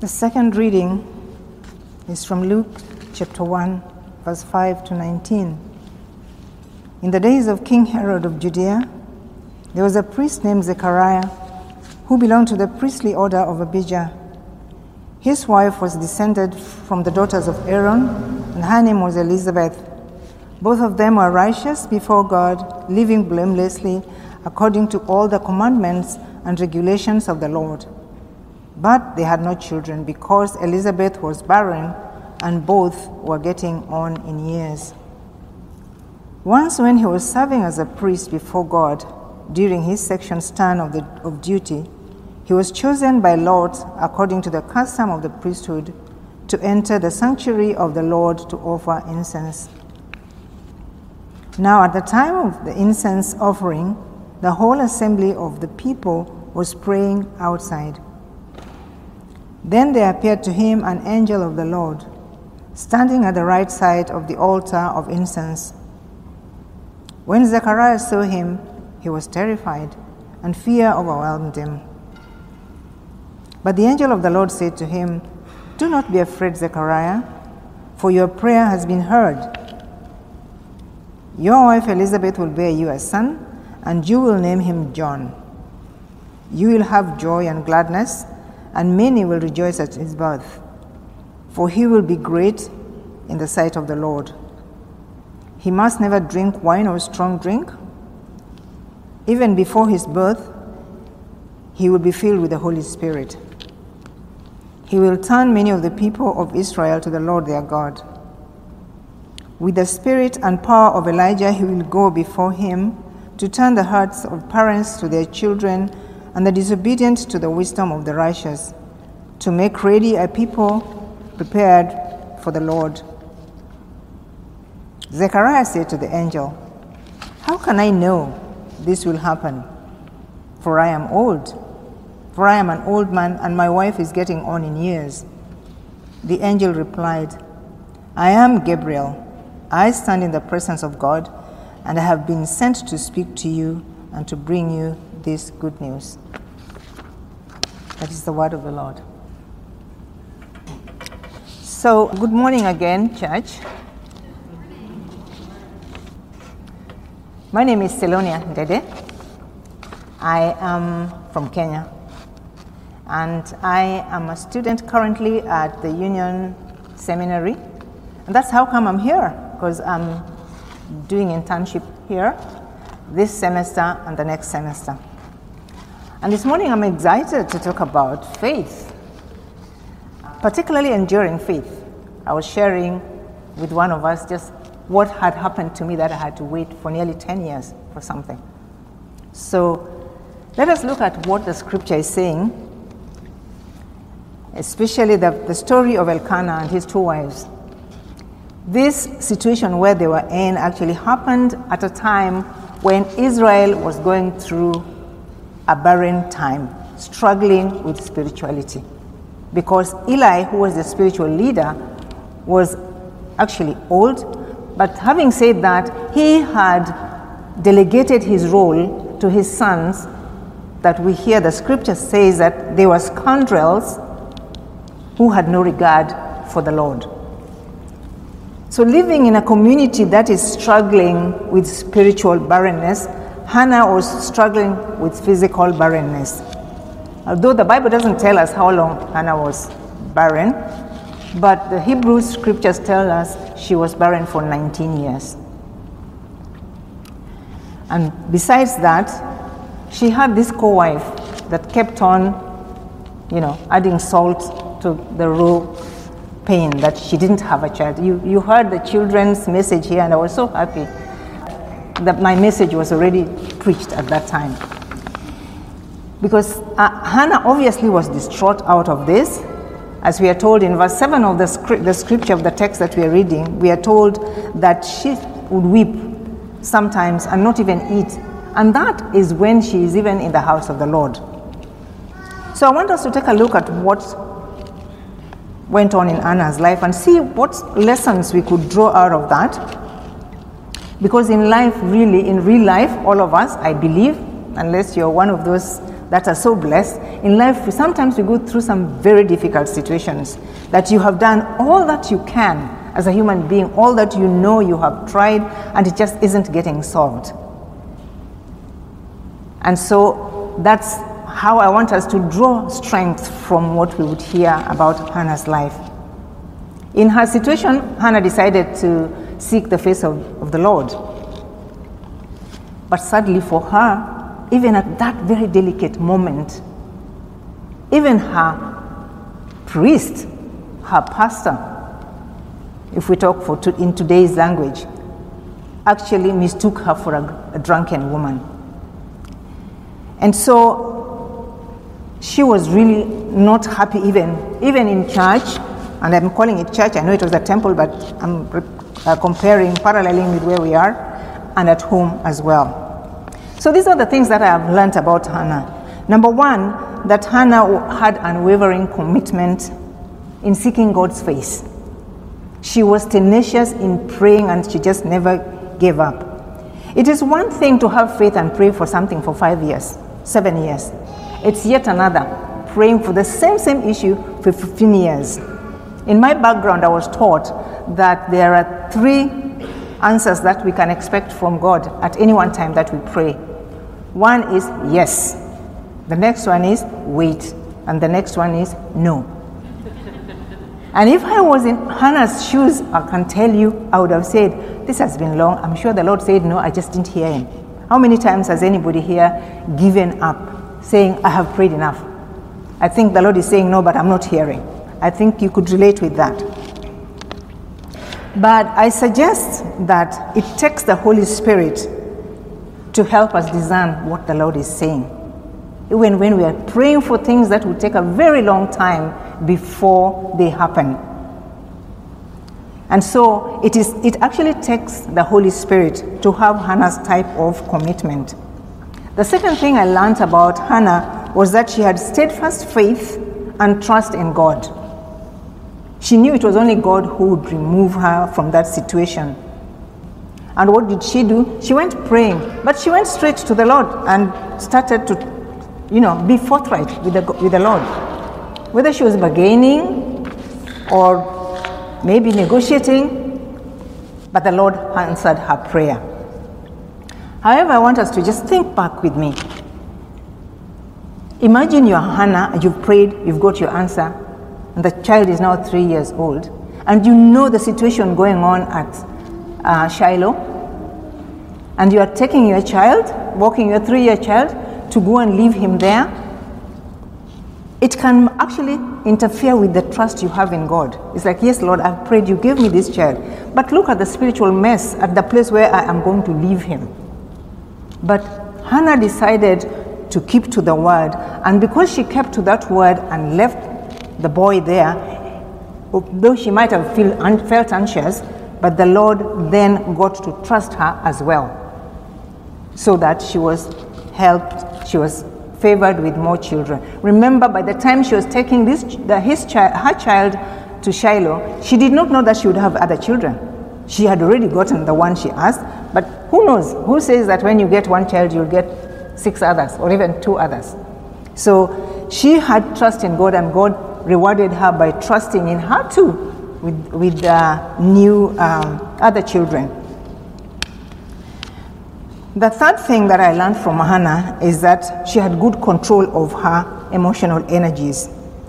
The second reading is from Luke chapter 1, verse 5 to 19. In the days of King Herod of Judea, there was a priest named Zechariah who belonged to the priestly order of Abijah. His wife was descended from the daughters of Aaron, and her name was Elizabeth. Both of them were righteous before God, living blamelessly according to all the commandments and regulations of the Lord. But they had no children because Elizabeth was barren and both were getting on in years. Once, when he was serving as a priest before God during his section's turn of, the, of duty, he was chosen by Lot, according to the custom of the priesthood, to enter the sanctuary of the Lord to offer incense. Now, at the time of the incense offering, the whole assembly of the people was praying outside. Then there appeared to him an angel of the Lord, standing at the right side of the altar of incense. When Zechariah saw him, he was terrified, and fear overwhelmed him. But the angel of the Lord said to him, Do not be afraid, Zechariah, for your prayer has been heard. Your wife Elizabeth will bear you a son, and you will name him John. You will have joy and gladness, and many will rejoice at his birth, for he will be great in the sight of the Lord. He must never drink wine or strong drink. Even before his birth, he will be filled with the Holy Spirit. He will turn many of the people of Israel to the Lord their God. With the spirit and power of Elijah, he will go before him to turn the hearts of parents to their children and the disobedient to the wisdom of the righteous, to make ready a people prepared for the Lord. Zechariah said to the angel, How can I know this will happen? For I am old for I am an old man and my wife is getting on in years. The angel replied, I am Gabriel. I stand in the presence of God, and I have been sent to speak to you and to bring you this good news. That is the word of the Lord. So, good morning again, church. My name is Cellonia Ndede. I am from Kenya and I am a student currently at the Union Seminary. And that's how come I'm here, because I'm doing internship here this semester and the next semester. And this morning I'm excited to talk about faith, particularly enduring faith. I was sharing with one of us just what had happened to me that I had to wait for nearly 10 years for something. So let us look at what the scripture is saying especially the, the story of Elkanah and his two wives. This situation where they were in actually happened at a time when Israel was going through a barren time, struggling with spirituality. Because Eli, who was the spiritual leader, was actually old, but having said that, he had delegated his role to his sons that we hear the scripture says that they were scoundrels who had no regard for the Lord. So, living in a community that is struggling with spiritual barrenness, Hannah was struggling with physical barrenness. Although the Bible doesn't tell us how long Hannah was barren, but the Hebrew scriptures tell us she was barren for 19 years. And besides that, she had this co wife that kept on, you know, adding salt to the raw pain that she didn't have a child. You, you heard the children's message here, and I was so happy that my message was already preached at that time. Because uh, Hannah obviously was distraught out of this. As we are told in verse 7 of the, script, the scripture of the text that we are reading, we are told that she would weep sometimes and not even eat. And that is when she is even in the house of the Lord. So I want us to take a look at what went on in Anna's life and see what lessons we could draw out of that. Because in life, really, in real life, all of us, I believe, unless you're one of those that are so blessed. In life, sometimes we go through some very difficult situations that you have done all that you can as a human being, all that you know you have tried, and it just isn't getting solved. And so that's how I want us to draw strength from what we would hear about Hannah's life. In her situation, Hannah decided to seek the face of, of the Lord. But sadly for her, even at that very delicate moment, even her priest, her pastor, if we talk for to, in today's language, actually mistook her for a, a drunken woman. And so she was really not happy even even in church and i'm calling it church i know it was a temple but i'm uh, comparing paralleling with where we are and at home as well so these are the things that i have learned about hannah number one that hannah had unwavering commitment in seeking god's face she was tenacious in praying and she just never gave up it is one thing to have faith and pray for something for five years seven years. It's yet another praying for the same same issue for 15 years. In my background, I was taught that there are three answers that we can expect from God at any one time that we pray. One is yes, the next one is wait, and the next one is no. and if I was in Hannah's shoes, I can tell you, I would have said, This has been long. I'm sure the Lord said no, I just didn't hear him. How many times has anybody here given up, saying, I have prayed enough? I think the Lord is saying, No, but I'm not hearing. I think you could relate with that. But I suggest that it takes the Holy Spirit to help us discern what the Lord is saying. Even when we are praying for things that will take a very long time before they happen. And so it, is, it actually takes the Holy Spirit to have Hannah's type of commitment. The second thing I learned about Hannah was that she had steadfast faith and trust in God. She knew it was only God who would remove her from that situation. And what did she do? She went praying, but she went straight to the Lord and started to, you know, be forthright with the, with the Lord. Whether she was bargaining or maybe negotiating, but the Lord answered her prayer. However, I want us to just think back with me. Imagine you're Hannah, you've prayed, you've got your answer, and the child is now three years old, and you know the situation going on at uh, Shiloh, and you are taking your child, walking your three year child, to go and leave him there it can actually interfere with the trust you have in God. It's like, yes, Lord, I've prayed, you gave me this child. But look at the spiritual mess at the place where I am going to leave him. But Hannah decided to keep to the word, and because she kept to that word and left the boy there, though she might have feel, felt anxious, but the Lord then got to trust her as well, so that she was helped, she was favored with more children. Remember, by the time she was taking this, the, his child, her child to Shiloh, she did not know that she would have other children. She had already gotten the one she asked, but who knows? Who says that when you get one child, you'll get six others or even two others? So she had trust in God, and God rewarded her by trusting in her too with, with uh, new um, other children. The third thing that I learned from Hannah is that she had good control of her emotional energies.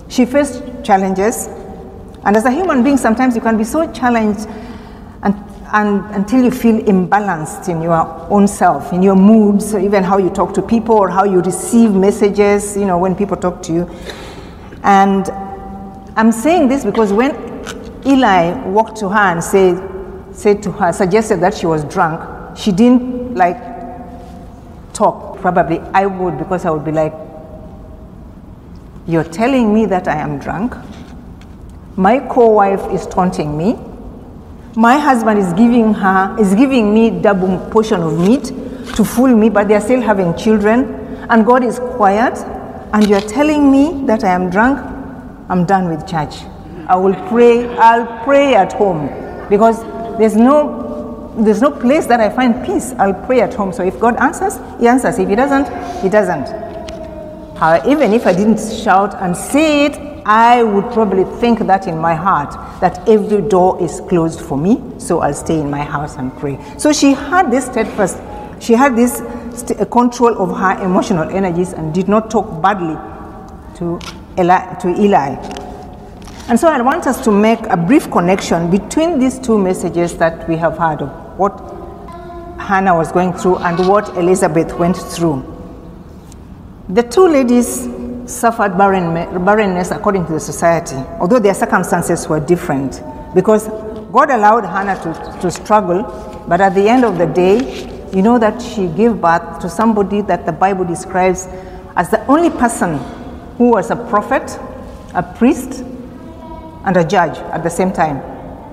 She faced challenges, and as a human being, sometimes you can be so challenged and, and, until you feel imbalanced in your own self, in your moods, even how you talk to people or how you receive messages, you know, when people talk to you. And I'm saying this because when Eli walked to her and said, said to her, suggested that she was drunk, she didn't like talk, probably I would because I would be like, You're telling me that I am drunk. My co-wife is taunting me. My husband is giving her is giving me double portion of meat to fool me, but they're still having children, and God is quiet, and you're telling me that I am drunk. I'm done with church. I will pray, I'll pray at home because there's no there's no place that I find peace. I'll pray at home. So if God answers, He answers. If He doesn't, He doesn't. However, even if I didn't shout and say it, I would probably think that in my heart that every door is closed for me, so I'll stay in my house and pray. So she had this steadfast, she had this st- control of her emotional energies and did not talk badly to Eli, to Eli. And so I want us to make a brief connection between these two messages that we have heard of what Hannah was going through and what Elizabeth went through. The two ladies suffered barren, barrenness according to the society, although their circumstances were different. Because God allowed Hannah to, to struggle, but at the end of the day, you know that she gave birth to somebody that the Bible describes as the only person who was a prophet, a priest, and a judge at the same time.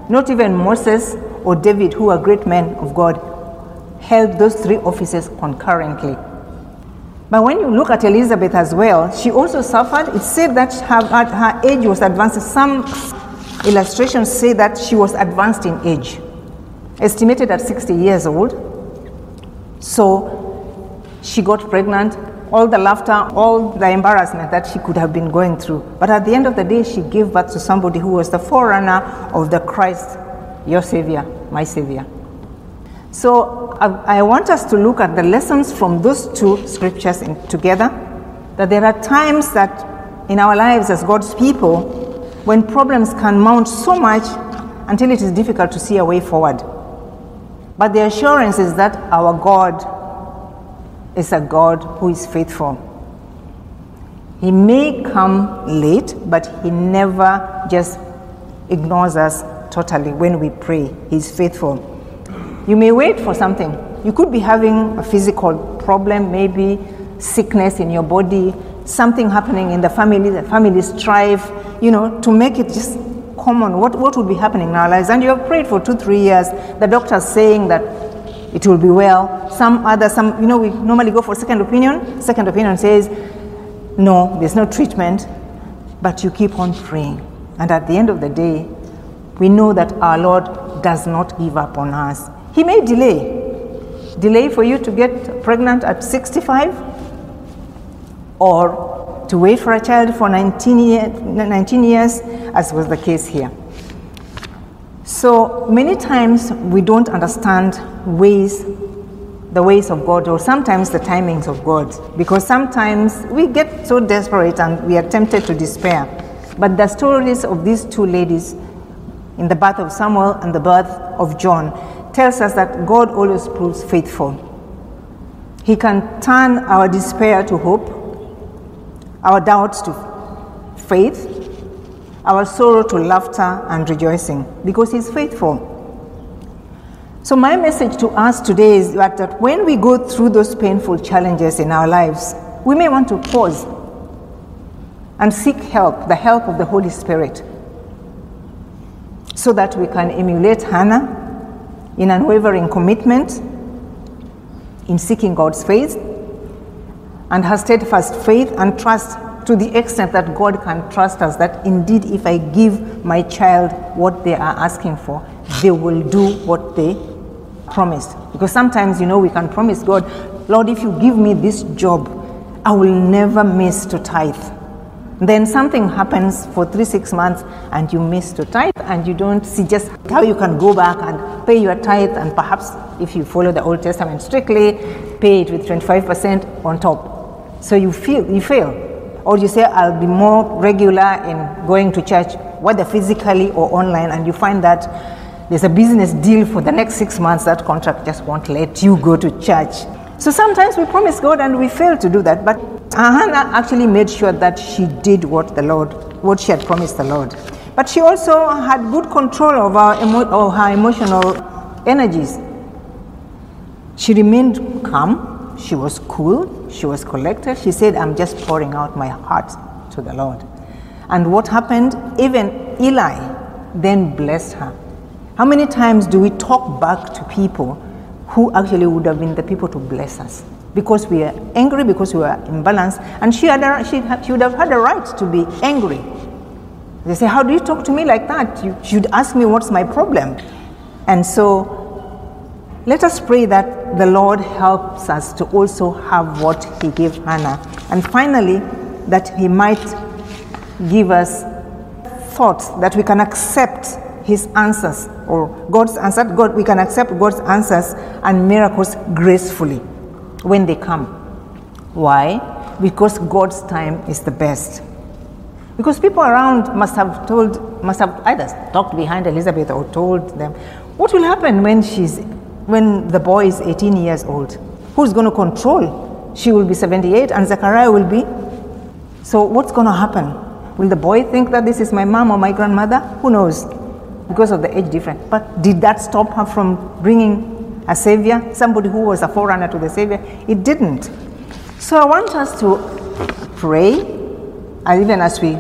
Not even Moses or David, who were great men of God, held those three offices concurrently. But when you look at Elizabeth as well, she also suffered. It said that her, her age was advanced. Some illustrations say that she was advanced in age, estimated at 60 years old. So she got pregnant, all the laughter, all the embarrassment that she could have been going through. But at the end of the day, she gave birth to somebody who was the forerunner of the Christ, your Savior, my Savior. So I, I want us to look at the lessons from those two scriptures in, together. That there are times that in our lives as God's people, when problems can mount so much until it is difficult to see a way forward. But the assurance is that our God is a God who is faithful. He may come late, but He never just ignores us totally when we pray. He's faithful. You may wait for something. You could be having a physical problem, maybe sickness in your body, something happening in the family, the family strife, you know, to make it just common. What, what would be happening in our lives? And you have prayed for two, three years. The doctor's saying that it will be well. Some other, some, you know, we normally go for second opinion. Second opinion says, no, there's no treatment, but you keep on praying. And at the end of the day, we know that our Lord does not give up on us. He may delay. Delay for you to get pregnant at 65 or to wait for a child for 19, year, 19 years, as was the case here. So many times we don't understand ways, the ways of God, or sometimes the timings of God, because sometimes we get so desperate and we are tempted to despair. But the stories of these two ladies in the birth of Samuel and the birth of John tells us that God always proves faithful. He can turn our despair to hope, our doubts to faith, our sorrow to laughter and rejoicing because He's faithful. So, my message to us today is that, that when we go through those painful challenges in our lives, we may want to pause and seek help, the help of the Holy Spirit, so that we can emulate Hannah in unwavering commitment, in seeking God's face, and her steadfast faith and trust to the extent that God can trust us that indeed, if I give my child what they are asking for, they will do what they promised. Because sometimes, you know, we can promise God, Lord, if you give me this job, I will never miss to tithe. Then something happens for three, six months and you miss to tithe and you don't see just how you can go back and pay your tithe and perhaps if you follow the Old Testament strictly, pay it with 25% on top. So you feel you fail. Or you say, I'll be more regular in going to church, whether physically or online, and you find that there's a business deal for the next six months, that contract just won't let you go to church. So sometimes we promise God and we fail to do that. But Hannah actually made sure that she did what the Lord, what she had promised the Lord. But she also had good control of her, emo- her emotional energies. She remained calm, she was cool, she was collected. She said, I'm just pouring out my heart to the Lord. And what happened? Even Eli then blessed her. How many times do we talk back to people who actually would have been the people to bless us? because we are angry, because we are imbalanced. And she, had a, she, she would have had a right to be angry. They say, How do you talk to me like that? You should ask me what's my problem. And so let us pray that the Lord helps us to also have what He gave Hannah. And finally, that He might give us thoughts that we can accept His answers or God's answer. God, we can accept God's answers and miracles gracefully when they come. Why? Because God's time is the best. Because people around must have told, must have either talked behind Elizabeth or told them, what will happen when she's, when the boy is 18 years old? Who's going to control? She will be 78 and Zechariah will be. So what's going to happen? Will the boy think that this is my mom or my grandmother? Who knows? Because of the age difference. But did that stop her from bringing a savior, somebody who was a forerunner to the savior? It didn't. So I want us to pray, and even as we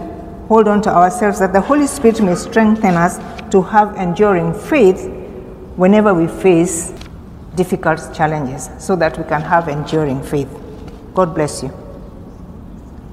hold on to ourselves, that the Holy Spirit may strengthen us to have enduring faith whenever we face difficult challenges, so that we can have enduring faith. God bless you.